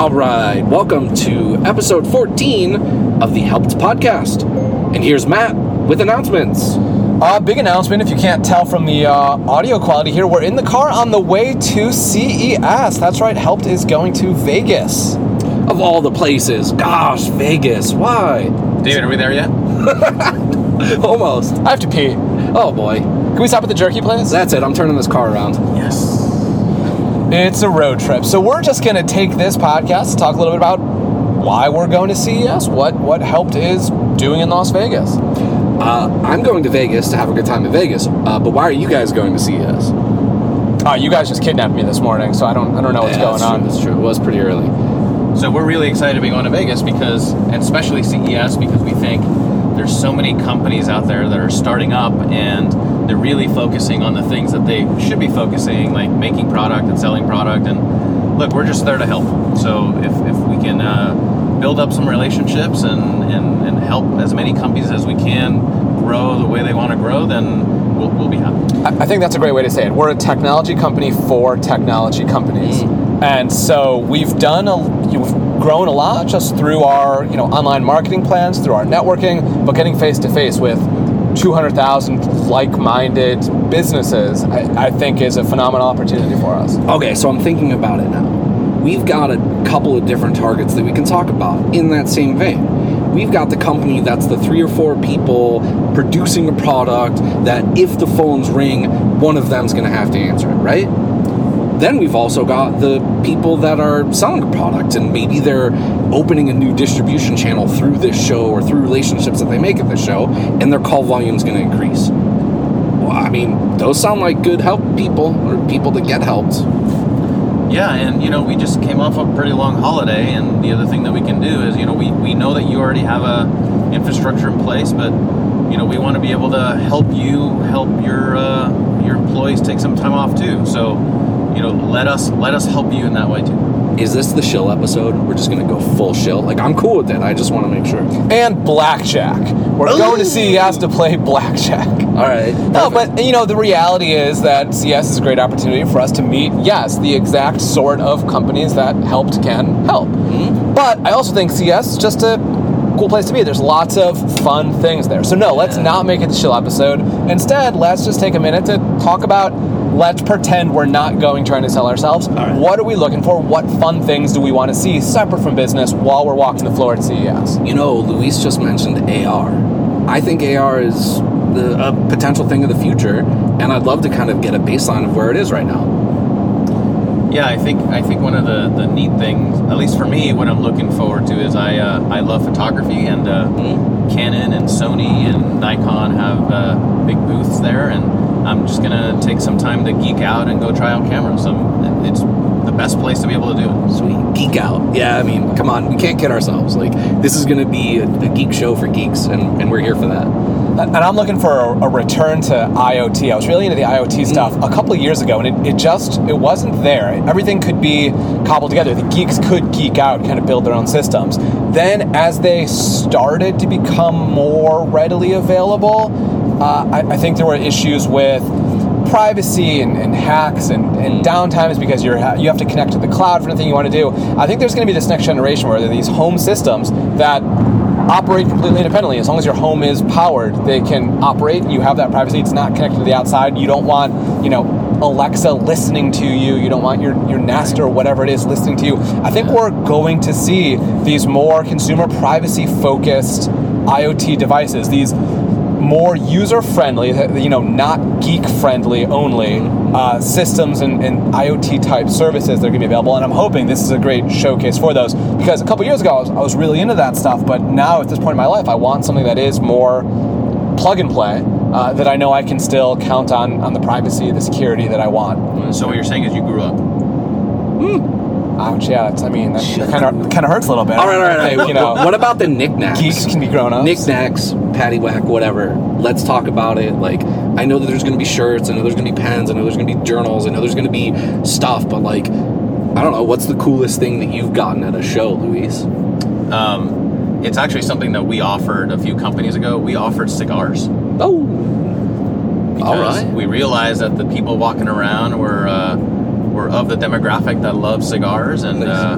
All right, welcome to episode 14 of the Helped podcast. And here's Matt with announcements. Uh, big announcement if you can't tell from the uh, audio quality here. We're in the car on the way to CES. That's right, Helped is going to Vegas. Of all the places, gosh, Vegas, why? David, are we there yet? Almost. I have to pee. Oh boy. Can we stop at the jerky place? That's it, I'm turning this car around. Yes. It's a road trip. So we're just going to take this podcast to talk a little bit about why we're going to CES, what, what Helped is doing in Las Vegas. Uh, I'm going to Vegas to have a good time in Vegas, uh, but why are you guys going to CES? Uh, you guys just kidnapped me this morning, so I don't, I don't know what's Yeah, going that's on. True, that's true. It was pretty early. So we're really excited to be going to Vegas because, and especially CES, because we think there's so many companies out there that are starting up and they're really focusing on the things that they should be focusing, like making product and selling product. And look, we're just there to help. So if, if we can uh, build up some relationships and, and, and help as many companies as we can grow the way they want to grow, then we'll, we'll be happy. I I think that's a great way to say it. We're a technology company for technology companies, and so we've done a we've grown a lot just through our you know online marketing plans, through our networking, but getting face to face with. 200,000 like-minded businesses, I, I think, is a phenomenal opportunity for us. Okay, so I'm thinking about it now. We've got a couple of different targets that we can talk about in that same vein. We've got the company that's the three or four people producing a product that if the phones ring, one of them's going to have to answer it, right? Then we've also got the people that are selling a product and maybe they're opening a new distribution channel through this show or through relationships that they make at the show, and their call volume is going to increase. Well, I mean, those sound like good help people or people that get helped. Yeah, and you know, we just came off a pretty long holiday, and the other thing that we can do is, you know, we, we know that you already have a infrastructure in place, but you know, we want to be able to help you help your uh, your employees take some time off too. So, you know, let us let us help you in that way too. Is this the shill episode? We're just gonna go full shill. Like I'm cool with that. I just want to make sure. And blackjack. We're going to CES to play blackjack. All right. No, but you know the reality is that CES is a great opportunity for us to meet, yes, the exact sort of companies that helped can help. Mm-hmm. But I also think CES is just a cool place to be. There's lots of fun things there. So no, let's not make it the chill episode. Instead, let's just take a minute to talk about. Let's pretend we're not going trying to sell ourselves. right. What are we looking for? What fun things do we want to see separate from business while we're walking the floor at CES? you know, Luis just mentioned AR. I think AR is the a potential thing of the future, and I'd love to kind of get a baseline of where it is right now. Yeah, I think I think one of the, the neat things, at least for me, what I'm looking forward to is I uh, I love photography and uh, Canon and Sony and Nikon have uh, big booths there, and I'm just gonna take some time to geek out and go try out cameras. It's the best place to be able to do it. Sweet geek out. Yeah, I mean, come on, we can't kid ourselves. Like this is gonna be a, a geek show for geeks, and, and we're here for that. And I'm looking for a, a return to IoT. I was really into the IoT stuff a couple of years ago, and it, it just it wasn't there. Everything could be cobbled together. The geeks could geek out, kind of build their own systems. Then, as they started to become more readily available, uh, I, I think there were issues with privacy and, and hacks and, and downtime is because you're ha- you have to connect to the cloud for anything you want to do. I think there's going to be this next generation where there are these home systems that operate completely independently. As long as your home is powered, they can operate. You have that privacy. It's not connected to the outside. You don't want, you know, Alexa listening to you. You don't want your, your Nest or whatever it is listening to you. I think we're going to see these more consumer privacy focused IoT devices, these more user friendly, you know, not geek friendly only uh, systems and, and IoT type services that are going to be available. And I'm hoping this is a great showcase for those because a couple years ago I was, I was really into that stuff, but now at this point in my life, I want something that is more plug and play. Uh, that I know I can still count on on the privacy, the security that I want. So what you're saying is you grew up. Ouch! Yeah, that's, I mean that kind of kind of hurts a little bit. All right, all right, all right. Like, you know, what about the knickknacks? geeks can be grown ups. knickknacks, paddywhack, whatever. Let's talk about it. Like, I know that there's going to be shirts. I know there's going to be pens. I know there's going to be journals. I know there's going to be stuff. But like, I don't know. What's the coolest thing that you've gotten at a show, Luis? Um, it's actually something that we offered a few companies ago. We offered cigars. Oh, all because right. We realized that the people walking around were uh, were of the demographic that loves cigars, and Nice. uh,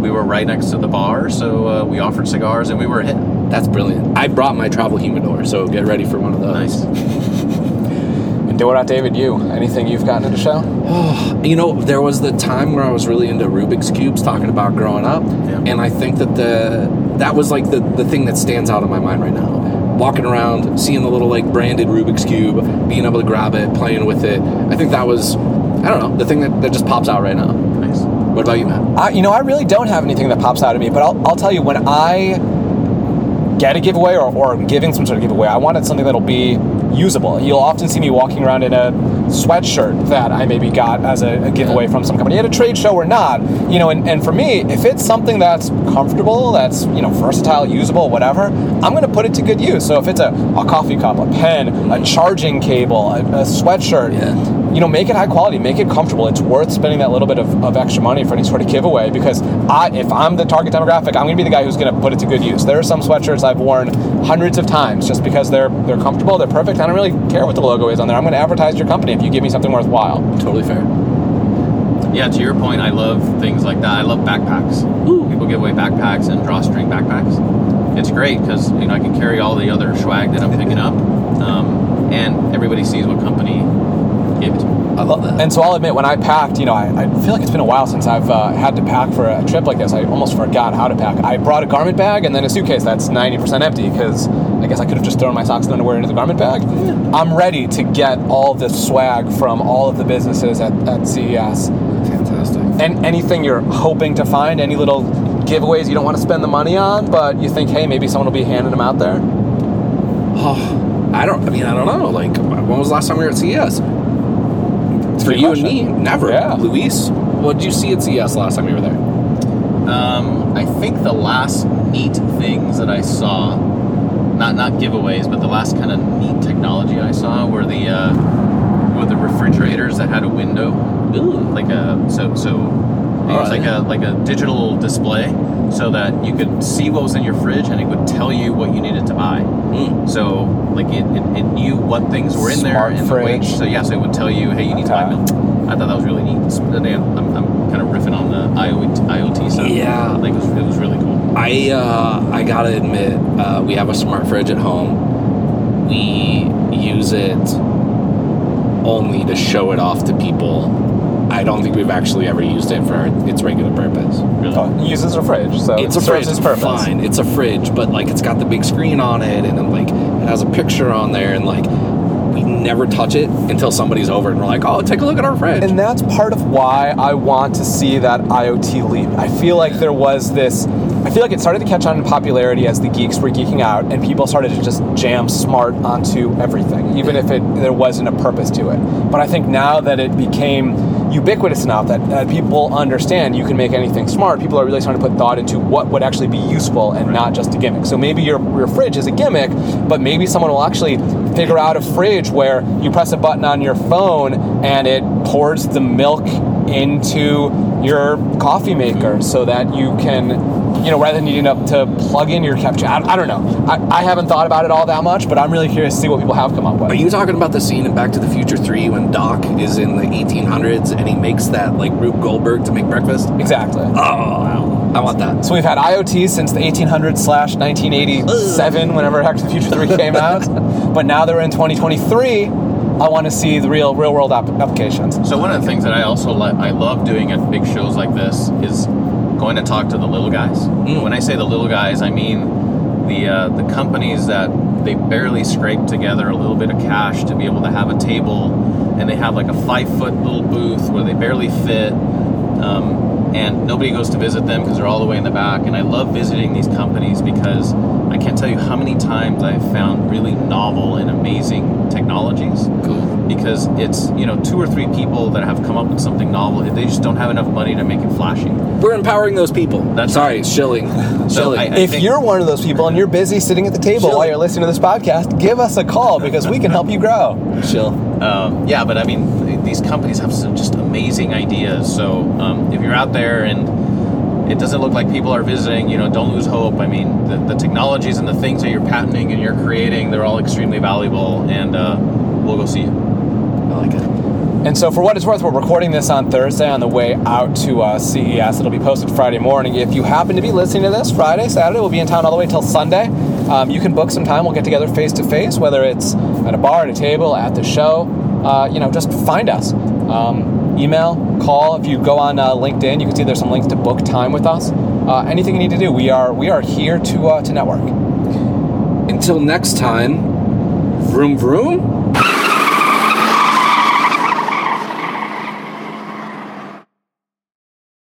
we were right next to the bar, so uh, we offered cigars and we were a hit. That's brilliant. I brought my travel humidor, so get ready for one of those. Nice. And do it out, David. You anything you've gotten into show? You know, there was the time where I was really into Rubik's cubes, talking about growing up, Yeah. and I think that the that was like the the thing that stands out in my mind right now. Walking around, seeing the little like branded Rubik's cube, being able to grab it, playing with it. I think that was, I don't know, the thing that, that just pops out right now. Nice. What about you, Matt? I, you know, I really don't have anything that pops out at me, but I'll, I'll tell you when I get a giveaway or, or I'm giving some sort of giveaway, I wanted something that'll be usable. You'll often see me walking around in a sweatshirt that I maybe got as a, a giveaway from some company at a trade show or not. You know, and, and for me, if it's something that's comfortable, that's, you know, versatile, usable, whatever, I'm going to put it to good use. So if it's a, a coffee cup, a pen, a charging cable, a, a sweatshirt, Yeah you know, make it high quality, make it comfortable. It's worth spending that little bit of, of extra money for any sort of giveaway because I, if I'm the target demographic, I'm going to be the guy who's going to put it to good use. There are some sweatshirts I've worn hundreds of times just because they're they're comfortable, they're perfect. I don't really care what the logo is on there. I'm going to advertise your company if you give me something worthwhile. Totally fair. Yeah, to your point, I love things like that. I love backpacks. Ooh. People give away backpacks and drawstring backpacks. It's great because you know I can carry all the other swag that I'm picking up, um, and everybody sees what company gave it to me. I love that. And so I'll admit, when I packed, you know, I, I feel like it's been a while since I've uh, had to pack for a trip like this. I almost forgot how to pack. I brought a garment bag and then a suitcase that's 90% empty because I guess I could have just thrown my socks and underwear into the garment bag. I'm ready to get all this swag from all of the businesses at, at CES. Fantastic. And anything you're hoping to find, any little giveaways you don't want to spend the money on, but you think, hey, maybe someone will be handing them out there? Oh, I don't. I mean, I don't know. Like, when was the last time we were at CES? For you and me, never. Yeah. Luis, what did you see at CES last time we were there? Um, I think the last neat things that I saw, not not giveaways, but the last kind of neat technology I saw were the uh, were the refrigerators that had a window, like a so so. It was like a like a digital display, so that you could see what was in your fridge and it would tell you what you needed to buy. Mm. So like it, it, it knew what things were in there Smart and the weight. fridge. So yes, it would tell you, hey, you need to buy milk. I thought that was really neat. Again, I'm, I'm kind of riffing on the IoT, IoT stuff. Yeah. like it was, it was really cool. I uh, I gotta admit, uh, we have a smart fridge at home. We use it only to show it off to people. I don't think we've actually ever used it for its regular purpose. Really. Oh, it uses a fridge, so It's it a serves fridge, its purpose. fine. It's a fridge, but like it's got the big screen on it, and then like it has a picture on there, and like we never touch it until somebody's over, and we're like, oh, take a look at our fridge. And that's part of why I want to see that IoT leap. I feel like there was this. I feel like it started to catch on in popularity as the geeks were geeking out, and people started to just jam smart onto everything, even if it there wasn't a purpose to it. But I think now that it became ubiquitous enough that, that people understand you can make anything smart, people are really starting to put thought into what would actually be useful and not just a gimmick. So maybe your, your fridge is a gimmick, but maybe someone will actually figure out a fridge where you press a button on your phone and it pours the milk into your coffee maker mm-hmm. so that you can, you know, rather than needing to, to plug in your capture. I, I don't know. I, I haven't thought about it all that much, but I'm really curious to see what people have come up with. Are you talking about the scene in Back to the Future 3 when Doc is in the 1800s and he makes that like Rube Goldberg to make breakfast? exactly. Oh, I want that. So we've had IoT since the 1800s slash 1987, whenever Back to the Future 3 came out. But now that we're in 2023, I want to see the real real world app- applications. So one of the things that I also li- I love doing at big shows like this is going to talk to the little guys. Mm. When I say the little guys, I mean the uh, the companies that they barely scrape together a little bit of cash to be able to have a table, and they have like a five foot little booth where they barely fit. Um, and nobody goes to visit them because they're all the way in the back. And I love visiting these companies because I can't tell you how many times I've found really novel and amazing technologies Cool. because it's you know two or three people that have come up with something novel. They just don't have enough money to make it flashy. We're empowering those people. That's Sorry, right. shilling. So shilling. I- If think- you're one of those people and you're busy sitting at the table Chill. while you're listening to this podcast, give us a call because we can help you grow. Chill. Um, yeah, but I mean, th- these companies have some just amazing ideas. So um, if you're out there and it doesn't look like people are visiting, you know, don't lose hope. I mean, the, the technologies and the things that you're patenting and you're creating, they're all extremely valuable, and uh, we'll go see you. I like it. And so, for what it's worth, we're recording this on Thursday on the way out to uh, CES. It'll be posted Friday morning. If you happen to be listening to this Friday, Saturday, we'll be in town all the way till Sunday. Um, you can book some time. We'll get together face to face, whether it's at a bar, at a table, at the show. Uh, you know, just find us. Um, email, call. If you go on uh, LinkedIn, you can see there's some links to book time with us. Uh, anything you need to do, we are we are here to uh, to network. Until next time, vroom vroom.